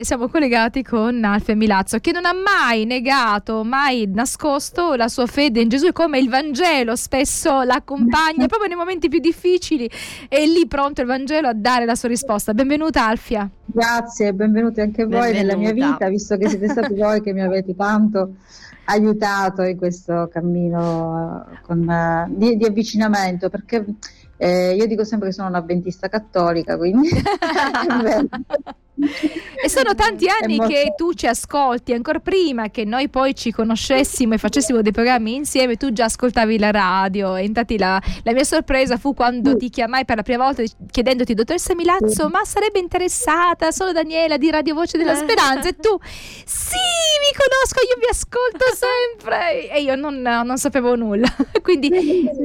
Siamo collegati con Alfio Milazzo che non ha mai negato, mai nascosto la sua fede in Gesù e come il Vangelo spesso l'accompagna proprio nei momenti più difficili e lì pronto il Vangelo a dare la sua risposta. Benvenuta Alfia. Grazie, benvenuti anche voi Benvenuta. nella mia vita, visto che siete stati voi che mi avete tanto aiutato in questo cammino eh, con, uh, di, di avvicinamento, perché eh, io dico sempre che sono un'avventista cattolica, quindi... e sono tanti anni molto... che tu ci ascolti, ancora prima che noi poi ci conoscessimo e facessimo dei programmi insieme, tu già ascoltavi la radio. E infatti la, la mia sorpresa fu quando ti chiamai per la prima volta chiedendoti, dottoressa Milazzo, ma sarebbe interessata solo Daniela di Radio Voce della Speranza? E tu, sì, mi conosco, io vi ascolto sempre. E io non, non sapevo nulla. quindi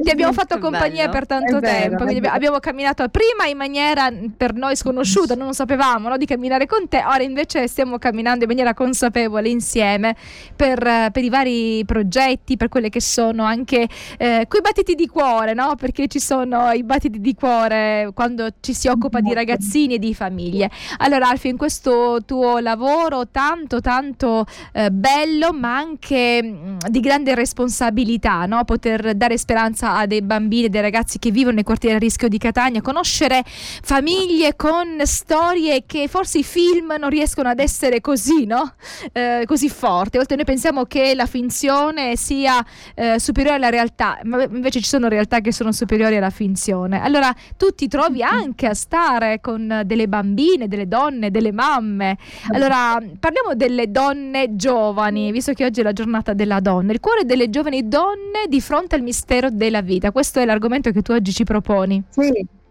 ti abbiamo fatto compagnia per tanto tempo. Quindi abbiamo camminato prima in maniera per noi sconosciuta, non sapevamo no, di camminare camminare con te, ora invece stiamo camminando in maniera consapevole insieme per, per i vari progetti, per quelle che sono anche eh, quei battiti di cuore, no? Perché ci sono i battiti di cuore quando ci si occupa di ragazzini e di famiglie. Allora Alfio, in questo tuo lavoro tanto tanto eh, bello, ma anche mh, mm, di grande responsabilità, no? Poter dare speranza a dei bambini e dei ragazzi che vivono nei quartieri a rischio di Catania, conoscere famiglie con storie che forse i film non riescono ad essere così, no? Eh, così forti. A volte noi pensiamo che la finzione sia eh, superiore alla realtà, ma invece ci sono realtà che sono superiori alla finzione. Allora tu ti trovi anche a stare con delle bambine, delle donne, delle mamme. Allora parliamo delle donne giovani, visto che oggi è la giornata della donna, il cuore delle giovani donne di fronte al mistero della vita. Questo è l'argomento che tu oggi ci proponi. Sì.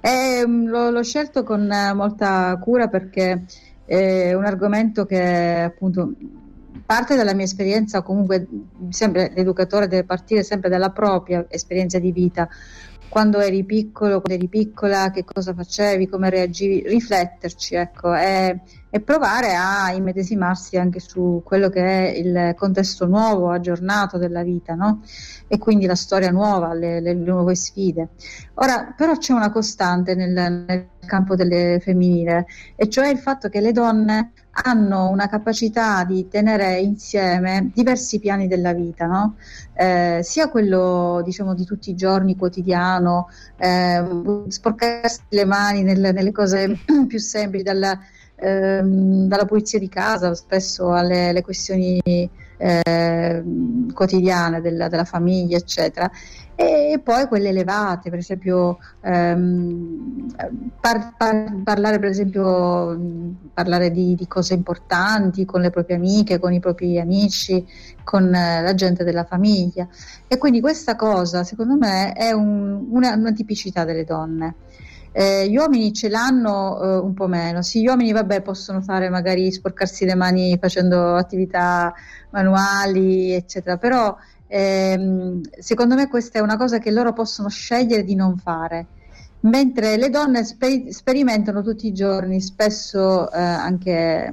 Eh, l'ho, l'ho, scelto con molta cura perché è un argomento che appunto parte dalla mia esperienza, comunque sempre l'educatore deve partire sempre dalla propria esperienza di vita. Quando eri piccolo, quando eri piccola, che cosa facevi, come reagivi, rifletterci, ecco, e, e provare a immedesimarsi anche su quello che è il contesto nuovo, aggiornato della vita, no? E quindi la storia nuova, le, le nuove sfide. Ora, però c'è una costante nel, nel campo delle femminile, e cioè il fatto che le donne hanno una capacità di tenere insieme diversi piani della vita, no? eh, sia quello diciamo di tutti i giorni quotidiano, eh, sporcarsi le mani nelle, nelle cose più semplici, dalla, ehm, dalla, pulizia di casa spesso alle questioni eh, quotidiane della, della famiglia, eccetera e poi quelle elevate, per esempio ehm, par, par, parlare per esempio parlare di, di, cose importanti con le proprie amiche, con i propri amici, con eh, la gente della famiglia e quindi questa cosa secondo me è un, una, una tipicità delle donne. Eh, gli uomini ce l'hanno eh, un po' meno. Sì, gli uomini, vabbè, possono fare magari sporcarsi le mani facendo attività manuali, eccetera, però ehm, secondo me questa è una cosa che loro possono scegliere di non fare. Mentre le donne sper- sperimentano tutti i giorni, spesso eh, anche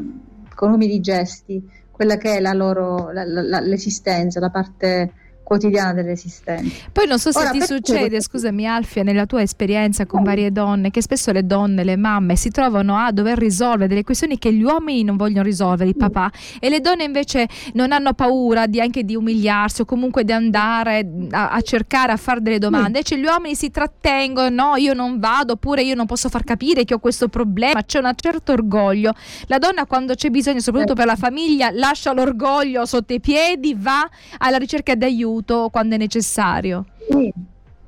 con umili gesti, quella che è la loro, la, la, l'esistenza, la parte quotidiana dell'esistenza. Poi non so se Ora, ti succede, questo... scusami Alfia, nella tua esperienza con varie donne, che spesso le donne, le mamme si trovano a dover risolvere delle questioni che gli uomini non vogliono risolvere, i papà, e le donne invece non hanno paura di, anche di umiliarsi o comunque di andare a, a cercare a fare delle domande, invece gli uomini si trattengono, no, io non vado, oppure io non posso far capire che ho questo problema, c'è un certo orgoglio. La donna quando c'è bisogno, soprattutto per la famiglia, lascia l'orgoglio sotto i piedi, va alla ricerca di aiuto aiuto quando è necessario. Sì,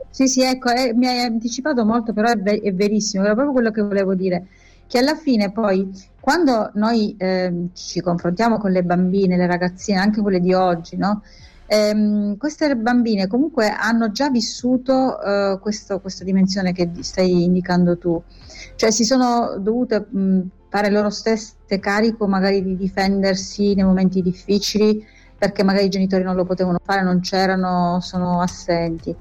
sì, sì ecco, eh, mi hai anticipato molto, però è, ver- è, verissimo, era proprio quello che volevo dire, che alla fine poi quando noi eh, ci confrontiamo con le bambine, le ragazzine, anche quelle di oggi, no? Eh, queste bambine comunque hanno già vissuto eh, questo, questa dimensione che stai indicando tu, cioè si sono dovute mh, fare loro stesse carico magari di difendersi nei momenti difficili, perché magari i genitori non lo potevano fare, non c'erano, sono assenti.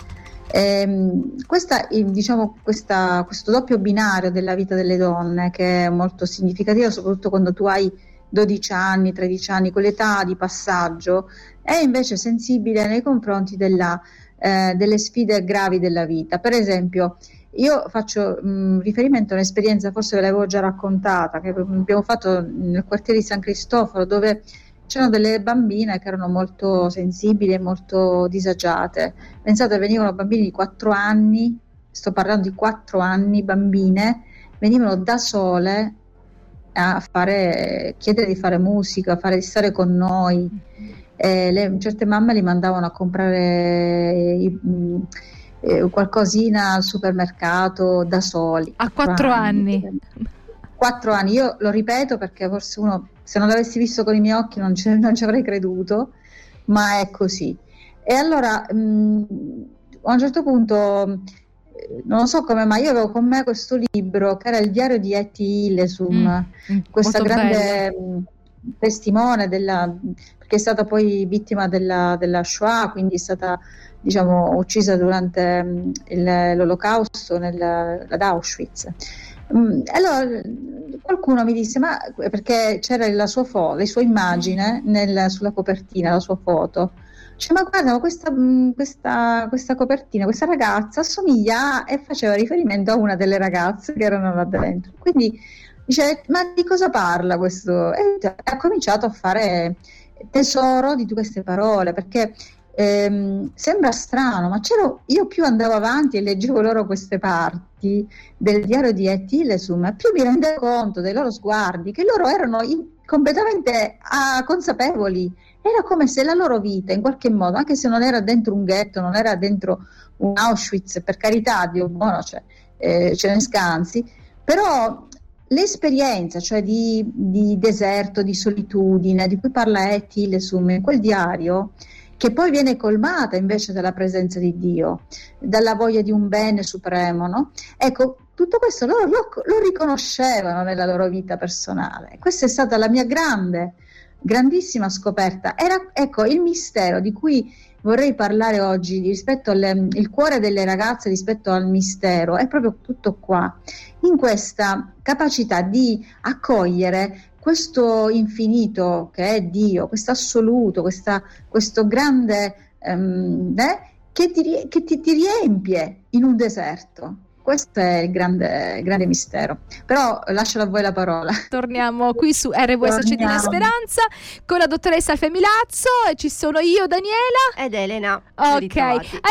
Ehm, questa, diciamo, questa, questo doppio binario della vita delle donne che è molto significativo, soprattutto quando tu hai 12 anni, 13 anni, quell'età di passaggio, è invece sensibile nei confronti della, eh, delle sfide gravi della vita. Per esempio, io faccio mh, riferimento a un'esperienza, forse ve l'avevo già raccontata, che abbiamo fatto nel quartiere di San Cristoforo, dove c'erano delle bambine che erano molto sensibili e molto disagiate. Pensate, venivano bambini di 4 anni, sto parlando di 4 anni, bambine, venivano da sole a fare, chiedere di fare musica, fare, di stare con noi. Le, certe mamme li mandavano a comprare i, eh, qualcosina al supermercato da soli. A quattro anni. anni. Quattro anni, io lo ripeto perché forse uno, se non l'avessi visto con i miei occhi non ci, non ci avrei creduto, ma è così. E allora mh, a un certo punto non so come, ma io avevo con me questo libro che era il diario di Etty Hillesum, mm, questa grande bello. testimone della, perché è stata poi vittima della, della Shoah, quindi è stata diciamo, uccisa durante mm, il, l'olocausto nel, ad Auschwitz. Mm, allora qualcuno mi disse, ma perché c'era la sua foto, le sue immagini nel, sulla copertina, la sua foto. Cioè, ma guarda, questa, mm, questa, questa, copertina, questa ragazza assomiglia e faceva riferimento a una delle ragazze che erano là dentro. Quindi dice, ma di cosa parla questo? E ha cominciato a fare tesoro di queste parole, perché ehm, sembra strano, ma io più andavo avanti e leggevo loro queste parti del diario di Ettilesum, più mi rendevo conto dei loro sguardi, che loro erano in, completamente ah, consapevoli. Era come se la loro vita, in qualche modo, anche se non era dentro un ghetto, non era dentro un Auschwitz, per carità, Dio buono, cioè, eh, ce ne scansi, però l'esperienza, cioè di, di, deserto, di solitudine, di cui parla Etty Lesum in quel diario, che poi viene colmata invece dalla presenza di Dio, dalla voglia di un bene supremo, no? Ecco, tutto questo loro lo, lo riconoscevano nella loro vita personale. Questa è stata la mia grande grandissima scoperta. Era ecco il mistero di cui vorrei parlare oggi rispetto al cuore delle ragazze rispetto al mistero è proprio tutto qua, in questa capacità di accogliere questo infinito che è Dio, questo assoluto, questa, questo grande um, eh, che, ti, che ti, ti riempie in un deserto. Questo è il grande, grande, mistero. Però lascio a voi la parola. Torniamo qui su RWS Cedina Speranza con la dottoressa Alfia Milazzo. Ci sono io, Daniela. Ed Elena. Ok.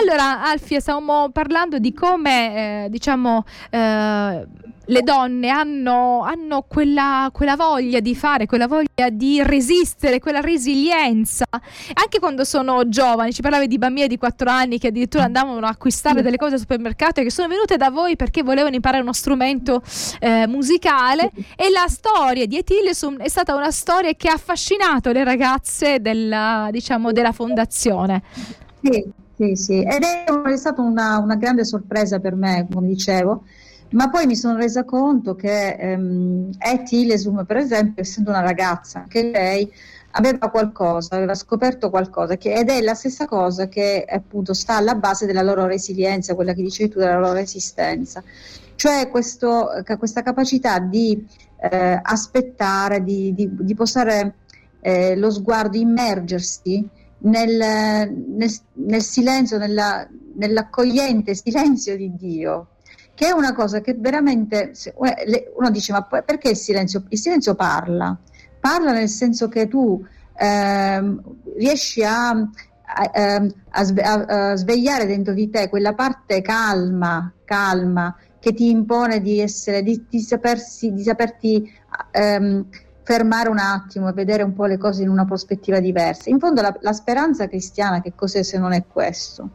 Allora, Alfia, stavamo parlando di come, eh, diciamo, eh, le donne hanno, hanno quella, quella, voglia di fare, quella voglia di resistere, quella resilienza, anche quando sono giovani. Ci parlavi di bambine di 4 anni che addirittura andavano a acquistare delle cose al supermercato e che sono venute da voi perché volevano imparare uno strumento eh, musicale. E la storia di Etiliusum è stata una storia che ha affascinato le ragazze della, diciamo, della fondazione. Sì, sì, sì. Ed è, è stata una, una grande sorpresa per me, come dicevo ma poi mi sono resa conto che ehm, Etty Lesum, per esempio, essendo una ragazza, che lei aveva qualcosa, aveva scoperto qualcosa, che, ed è la stessa cosa che appunto sta alla base della loro resilienza, quella che dicevi tu, della loro resistenza. Cioè questo, questa capacità di eh, aspettare, di, di, di posare eh, lo sguardo, immergersi nel, nel, nel silenzio, nella, nell'accogliente silenzio di Dio che è una cosa che veramente uno dice ma perché il silenzio? Il silenzio parla, parla nel senso che tu ehm, riesci a, a, ehm, a, a, svegliare dentro di te quella parte calma, calma che ti impone di essere, di, di, sapersi, di saperti ehm, fermare un attimo e vedere un po' le cose in una prospettiva diversa. In fondo la, la speranza cristiana che cos'è se non è questo?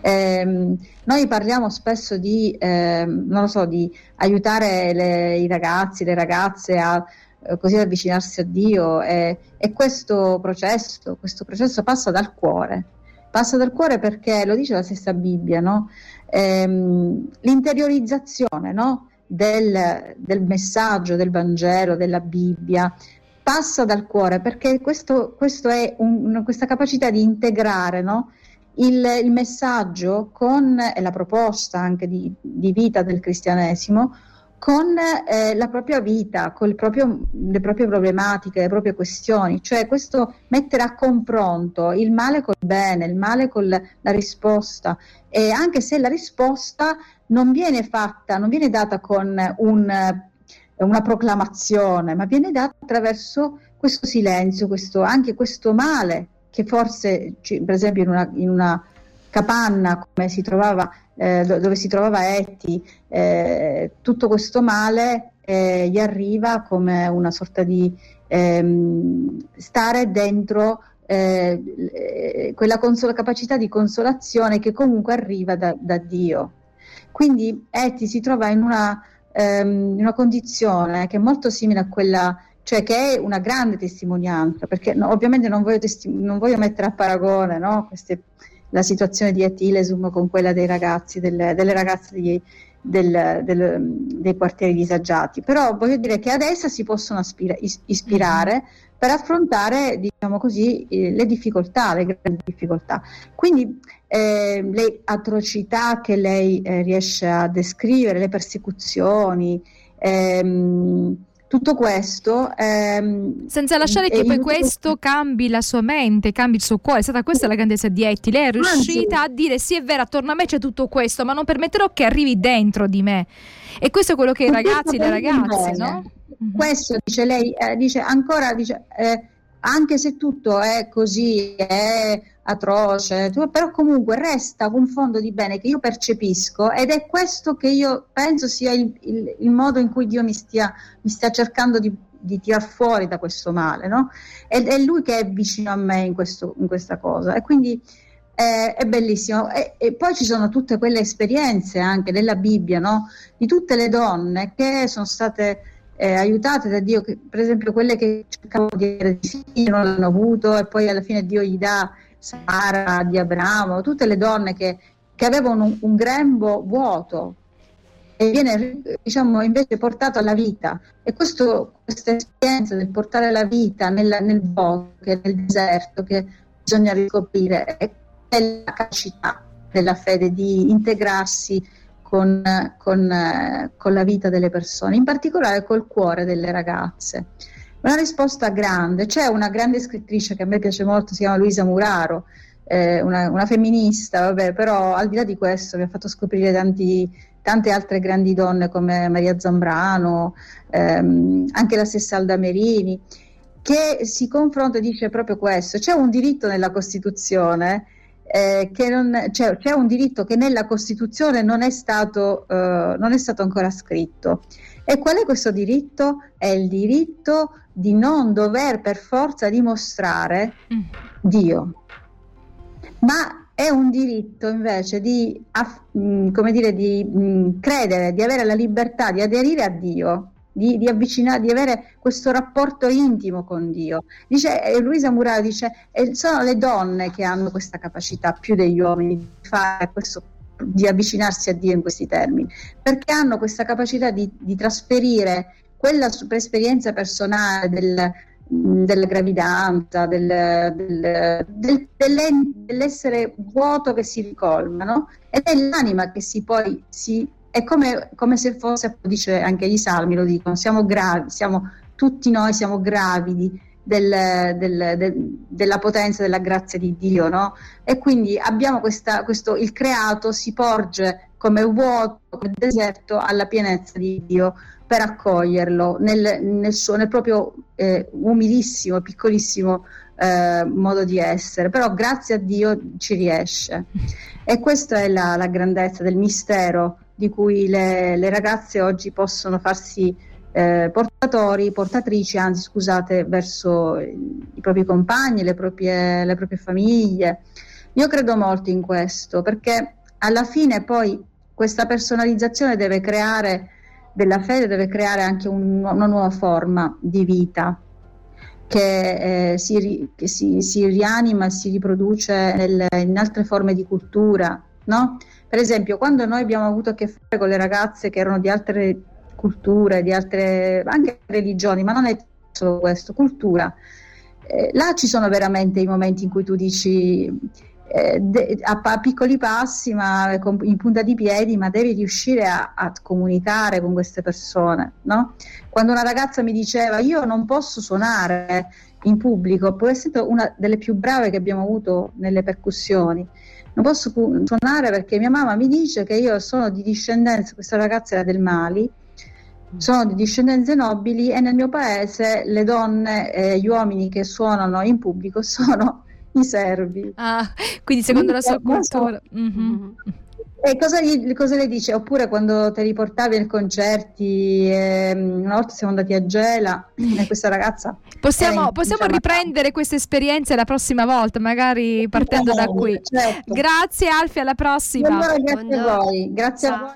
Eh, noi parliamo spesso di, eh, so, di aiutare le, i ragazzi, le ragazze a eh, così avvicinarsi a Dio e, e, questo processo, questo processo passa dal cuore, passa dal cuore perché lo dice la stessa Bibbia, no? ehm, l'interiorizzazione no? del, del, messaggio del Vangelo, della Bibbia, passa dal cuore perché questo, questo è un, questa capacità di integrare no? Il, il messaggio con, e la proposta anche di, di vita del cristianesimo con eh, la propria vita, con proprio, le proprie problematiche, le proprie questioni, cioè questo mettere a confronto il male col bene, il male con la risposta. E anche se la risposta non viene fatta, non viene data con un, una proclamazione, ma viene data attraverso questo silenzio, questo, anche questo male che forse, per esempio, in una, in una capanna si trovava, eh, dove si trovava Eti, eh, tutto questo male eh, gli arriva come una sorta di ehm, stare dentro eh, quella consol- capacità di consolazione che comunque arriva da, da Dio. Quindi Eti si trova in una, ehm, in una condizione che è molto simile a quella cioè che è una grande testimonianza, perché no, ovviamente non voglio, testi- non voglio, mettere a paragone no? Queste, la situazione di Etilesum con quella dei ragazzi, delle, delle ragazze di, del, del, dei quartieri disagiati, però voglio dire che ad essa si possono aspira, ispirare mm-hmm. per affrontare, diciamo così, le difficoltà, le grandi difficoltà. Quindi eh, le atrocità che lei eh, riesce a descrivere, le persecuzioni, ehm, tutto questo. Ehm, Senza lasciare che poi questo cambi la sua mente, cambi il suo cuore. È stata questa la grandezza di Etty. Lei è riuscita Anzi. a dire: Sì, è vero, attorno a me c'è tutto questo, ma non permetterò che arrivi dentro di me. E questo è quello che i ragazzi e le ragazze, no? Questo dice lei, eh, dice ancora, dice, eh, anche se tutto è così, è atroce, però comunque resta un fondo di bene che io percepisco ed è questo che io penso sia il, il, il modo in cui Dio mi stia, mi stia cercando di, di tirar fuori da questo male, no? Ed è Lui che è vicino a me in, questo, in questa cosa e quindi è, è bellissimo. E, e, poi ci sono tutte quelle esperienze anche della Bibbia, no? Di tutte le donne che sono state eh, aiutate da Dio, che, per esempio quelle che cercavano di avere figli non l'hanno avuto e poi alla fine Dio gli dà Sara, di Abramo, tutte le donne che, che avevano un, un, grembo vuoto e viene diciamo, invece portato alla vita. E questo, questa esperienza del portare la vita nel, nel bosco, nel deserto, che bisogna riscoprire, è la capacità della fede di integrarsi con, con, con la vita delle persone, in particolare col cuore delle ragazze. Una risposta grande, c'è una grande scrittrice che a me piace molto, si chiama Luisa Muraro, eh, una, una, femminista, vabbè, però al di là di questo mi ha fatto scoprire tanti, tante altre grandi donne come Maria Zambrano, ehm, anche la stessa Alda Merini, che si confronta e dice proprio questo, c'è un diritto nella Costituzione eh, che non, cioè, c'è un diritto che nella Costituzione non è, stato, eh, non è stato ancora scritto. E qual è questo diritto? È il diritto di non dover per forza dimostrare mm. Dio, ma è un diritto invece di, mm, come dire, di mm, credere, di avere la libertà di aderire a Dio di, di, avvicinare, di avere questo rapporto intimo con Dio. Dice, eh, Luisa Muraro dice, eh, sono le donne che hanno questa capacità più degli uomini di fare questo di avvicinarsi a Dio in questi termini, perché hanno questa capacità di, di trasferire quella super esperienza personale del, della gravidanza, del, del, del, dell'essere vuoto che si ricolma, no? ed è l'anima che si poi si è come, come, se fosse, dice anche gli salmi, lo dicono, siamo gravi, siamo, tutti noi siamo gravidi del, del, del, della potenza, della grazia di Dio, no? E quindi abbiamo questa, questo, il creato si porge come vuoto, come deserto alla pienezza di Dio per accoglierlo nel, nel, suo, nel proprio eh, umilissimo, piccolissimo eh, modo di essere, però grazie a Dio ci riesce. E questa è la, la grandezza del mistero di cui le, le ragazze oggi possono farsi eh, portatori, portatrici, anzi scusate, verso i propri compagni, le proprie, le proprie famiglie. Io credo molto in questo perché alla fine poi questa personalizzazione deve creare della fede, deve creare anche un, una nuova forma di vita che, eh, si, che si, si, rianima e si riproduce nel, in altre forme di cultura, no? Per esempio, quando noi abbiamo avuto a che fare con le ragazze che erano di altre culture, di altre anche religioni, ma non è solo questo, cultura, eh, là ci sono veramente i momenti in cui tu dici eh, de- a, a, piccoli passi, ma con, in punta di piedi, ma devi riuscire a, a comunicare con queste persone, no? Quando una ragazza mi diceva io non posso suonare in pubblico, pur essendo una delle più brave che abbiamo avuto nelle percussioni, non posso suonare perché mia mamma mi dice che io sono di discendenza, questa ragazza era del Mali, sono di discendenze nobili e nel mio paese le donne e gli uomini che suonano in pubblico sono i servi. Ah, quindi secondo quindi, la sua cultura. Mm-hmm. E cosa, gli, cosa, le dice? Oppure quando te li portavi ai concerti, eh, una volta siamo andati a Gela e questa ragazza... Possiamo, in, possiamo riprendere queste esperienze la prossima volta, magari partendo da qui. Certo. Grazie Alfia, alla prossima. Allora, grazie Buongiorno. a voi. Grazie Ciao. a voi.